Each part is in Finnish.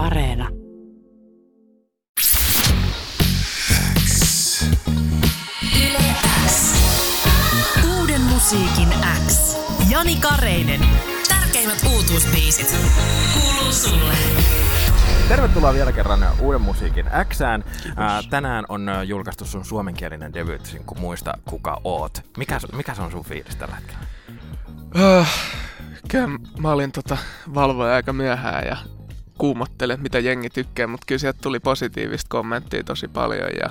Areena. Uuden musiikin X. Jani Kareinen. Tärkeimmät uutuusbiisit. Kuuluu sulle. Tervetuloa vielä kerran Uuden musiikin Xään. Ää, tänään on julkaistu sun suomenkielinen devyt, kun muista kuka oot. Mikä, mikä se on sun fiilis tällä hetkellä? Uh, kyllä mä olin tota valvoja aika myöhään ja kuumottele, mitä jengi tykkää, mutta kyllä sieltä tuli positiivista kommenttia tosi paljon ja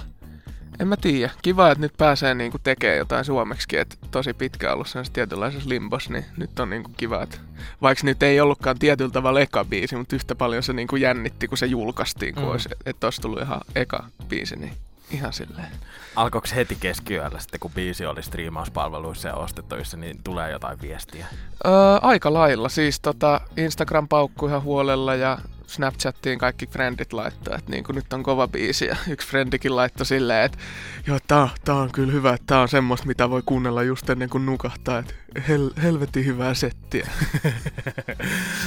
en mä tiedä. Kiva, että nyt pääsee niinku tekemään jotain suomeksi, että tosi pitkä ollut sen tietynlaisessa limbos, niin nyt on niinku kiva, että vaikka nyt ei ollutkaan tietyllä tavalla eka biisi, mutta yhtä paljon se niinku jännitti, kun se julkaistiin, kun Mm. mm. olisi, että olisi tullut ihan eka biisi, niin ihan silleen. Alkoiko heti keskiyöllä sitten, kun biisi oli striimauspalveluissa ja ostettavissa, niin tulee jotain viestiä? Öö, aika lailla. Siis tota, Instagram paukkui ihan huolella ja Snapchattiin kaikki frendit laittoi, että niin nyt on kova biisi. Ja yksi frendikin laittoi silleen, että joo, tää, tää on kyllä hyvä, että tää on semmoista, mitä voi kuunnella just ennen kuin nukahtaa. Että hel, helvetin hyvää settiä.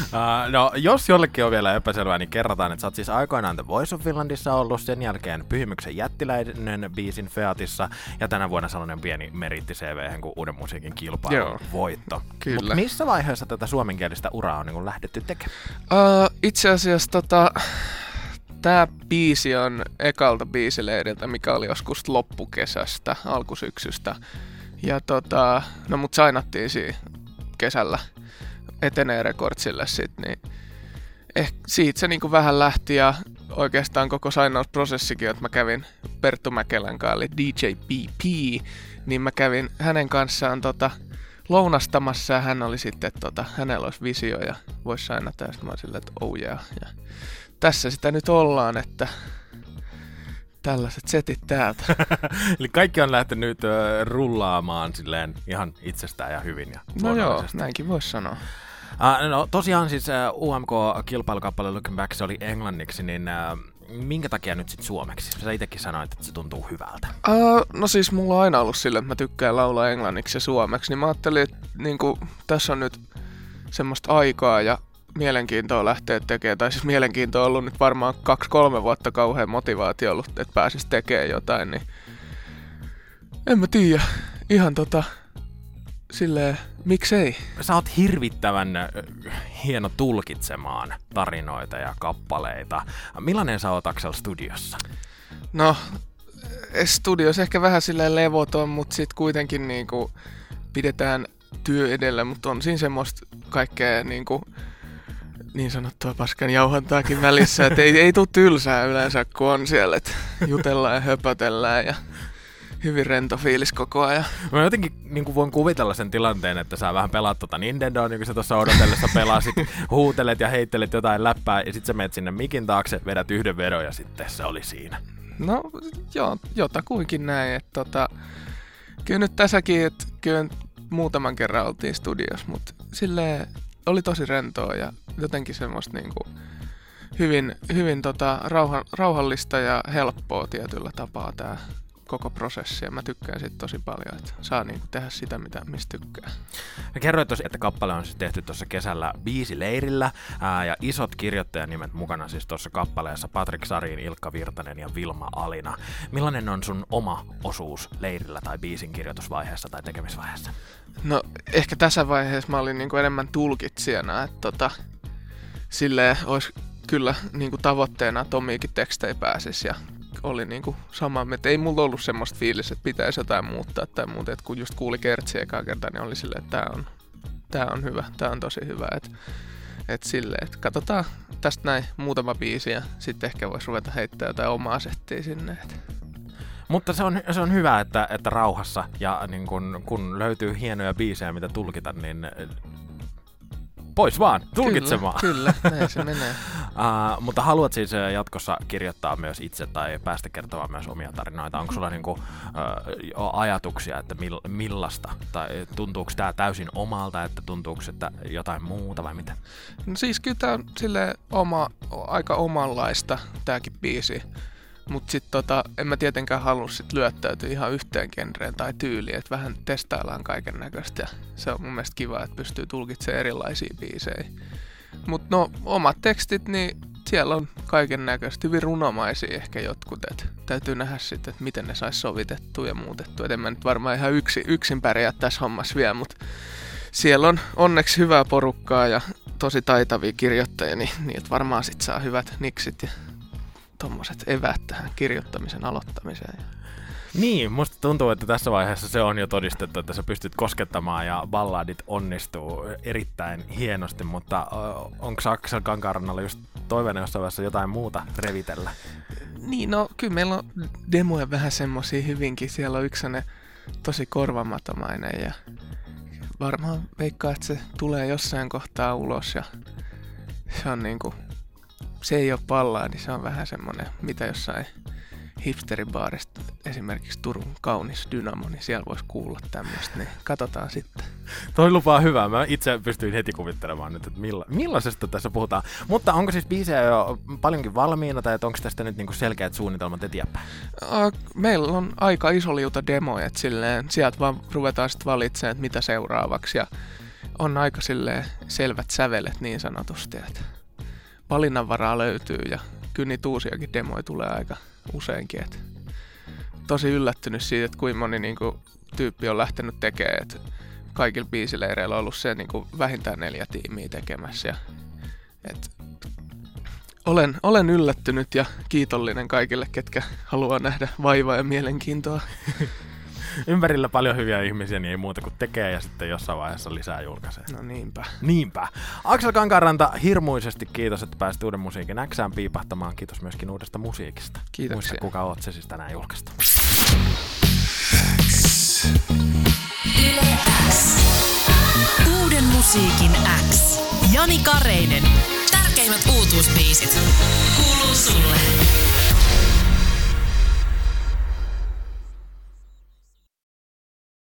Uh, no, jos jollekin on vielä epäselvää, niin kerrotaan, että sä oot siis aikoinaan The Voice of Finlandissa ollut, sen jälkeen Pyhimyksen jättiläinen biisin Featissa, ja tänä vuonna sellainen pieni meritti CV, kun uuden musiikin kilpailun Joo. voitto. Kyllä. Mut missä vaiheessa tätä suomenkielistä uraa on niin lähdetty tekemään? Uh, itse asiassa tota, tämä biisi on ekalta biisileiriltä, mikä oli joskus loppukesästä, alkusyksystä. Ja tota, no mut sainattiin siinä kesällä etenee rekordsille sit, niin ehkä siitä se niinku vähän lähti ja oikeastaan koko sainausprosessikin, että mä kävin Perttu Mäkelän kanssa, eli DJ PP, niin mä kävin hänen kanssaan tota, lounastamassa ja hän oli sitten, että tota, hänellä olisi visio ja voisi ja sitten mä olin silleen, että oh yeah. ja tässä sitä nyt ollaan, että tällaiset setit täältä. Eli kaikki on lähtenyt ö, rullaamaan silleen ihan itsestään ja hyvin. Ja No joo, näinkin voisi sanoa. Uh, no tosiaan siis uh, UMK-kilpailukappale Looking Back, se oli englanniksi, niin uh, minkä takia nyt sitten suomeksi? Sä itsekin sanoit, että se tuntuu hyvältä. Uh, no siis mulla on aina ollut sille, että mä tykkään laulaa englanniksi ja suomeksi, niin mä ajattelin, että niin tässä on nyt semmoista aikaa ja mielenkiintoa lähteä tekemään, tai siis mielenkiintoa on ollut nyt varmaan kaksi-kolme vuotta kauhean motivaatio ollut, että pääsis tekemään jotain, niin en mä tiedä, ihan tota, silleen, miksei? Sä oot hirvittävän hieno tulkitsemaan tarinoita ja kappaleita. Millainen sä oot Axel studiossa? No, studios ehkä vähän silleen levoton, mutta sitten kuitenkin niinku pidetään työ edellä, mutta on siinä semmoista kaikkea niinku, niin sanottua paskan jauhantaakin välissä, että ei, ei tule tylsää yleensä, kun on siellä, että jutellaan ja höpötellään ja hyvin rento fiilis koko ajan. Mä jotenkin niin voin kuvitella sen tilanteen, että sä vähän pelaat tota Nintendoa, niin kuin sä tuossa odotellessa pelasit, huutelet ja heittelet jotain läppää, ja sit sä menet sinne mikin taakse, vedät yhden vedon ja sitten se oli siinä. No joo, jotakuinkin näin, että tota, kyllä nyt tässäkin, että kyllä muutaman kerran oltiin studiossa, mutta silleen oli tosi rentoa ja jotenkin semmoista niinku hyvin, hyvin tota, rauha, rauhallista ja helppoa tietyllä tapaa tämä koko prosessi ja mä tykkään siitä tosi paljon, että saa niinku tehdä sitä, mitä, mistä tykkää. Ja kerroit tosi, että kappale on siis tehty tuossa kesällä biisileirillä ää, ja isot kirjoittajanimet mukana siis tuossa kappaleessa Patrik Sarin, Ilkka Virtanen ja Vilma Alina. Millainen on sun oma osuus leirillä tai biisin kirjoitusvaiheessa tai tekemisvaiheessa? No ehkä tässä vaiheessa mä olin niinku enemmän tulkitsijana, että tota, silleen olisi kyllä niinku tavoitteena, että omiikin tekstejä pääsisi ja oli niinku sama, että ei mulla ollut semmoista fiilis, että pitäisi jotain muuttaa tai muuta, että kun just kuuli kertsiä ekaa kertaa, niin oli silleen, että tää on, tää on hyvä, tää on tosi hyvä, että et silleen, että katsotaan tästä näin muutama biisi ja sitten ehkä voisi ruveta heittää jotain omaa settiä sinne. Et. Mutta se on, se on hyvä, että, että rauhassa ja niin kun, kun löytyy hienoja biisejä, mitä tulkita, niin pois vaan, tulkitsemaan. Kyllä, kyllä näin se menee. Uh, mutta haluat siis jatkossa kirjoittaa myös itse tai päästä kertomaan myös omia tarinoita? Onko sulla niinku, uh, ajatuksia, että mill, millaista? Tai tuntuuko tämä täysin omalta, että tuntuuko, että jotain muuta vai mitä? No siis kyllä tää on silleen oma, aika omanlaista tääkin biisi. Mut sit tota, en mä tietenkään halua sit lyöttäytyä ihan yhteen genreen tai tyyliin, että vähän testaillaan kaiken näköistä. Se on mun mielestä kiva, että pystyy tulkitsemaan erilaisia biisejä. Mut no, omat tekstit, niin siellä on kaiken näköistä, hyvin runomaisia ehkä jotkut, että täytyy nähdä sitten, että miten ne saisi sovitettua ja muutettua. Et en mä nyt varmaan ihan yksi, yksin pärjää tässä hommassa vielä, mutta siellä on onneksi hyvää porukkaa ja tosi taitavia kirjoittajia, niin niiltä varmaan sit saa hyvät niksit ja tommoset evät tähän kirjoittamisen aloittamiseen. Niin, musta tuntuu, että tässä vaiheessa se on jo todistettu, että sä pystyt koskettamaan ja balladit onnistuu erittäin hienosti, mutta onko Aksel Kankaarannalla just toiveena jossain vaiheessa jotain muuta revitellä? Niin, no kyllä meillä on demoja vähän semmosia hyvinkin. Siellä on yksi tosi korvamatomainen ja varmaan veikkaa, että se tulee jossain kohtaa ulos ja se on niinku, se ei ole pallaa, niin se on vähän semmonen, mitä jossain hipsteribaarista, esimerkiksi Turun kaunis Dynamo, niin siellä voisi kuulla tämmöistä, niin katsotaan sitten. Toi lupaa hyvää. Mä itse pystyin heti kuvittelemaan nyt, että milla, millaisesta tässä puhutaan. Mutta onko siis biisejä jo paljonkin valmiina, tai onko tästä nyt niinku selkeät suunnitelmat eteenpäin? Meillä on aika iso liuta demoja, että silleen, sieltä vaan ruvetaan sitten valitsemaan, että mitä seuraavaksi, ja on aika silleen selvät sävelet niin sanotusti, että valinnanvaraa löytyy, ja kyllä niitä uusiakin demoja tulee aika useinkin. Et tosi yllättynyt siitä, että kuinka moni niinku, tyyppi on lähtenyt tekemään. Et kaikilla biisileireillä on ollut se niinku, vähintään neljä tiimiä tekemässä. Ja, et, olen, olen yllättynyt ja kiitollinen kaikille, ketkä haluaa nähdä vaivaa ja mielenkiintoa. ympärillä paljon hyviä ihmisiä, niin ei muuta kuin tekee ja sitten jossain vaiheessa lisää julkaisee. No niinpä. Niinpä. Aksel Kankaaranta, hirmuisesti kiitos, että pääsit uuden musiikin Xään piipahtamaan. Kiitos myöskin uudesta musiikista. Kiitoksia. Muista, kuka oot se siis tänään julkaista. Uuden musiikin X. Jani Kareinen. Tärkeimmät uutuusbiisit. Kuuluu sulle.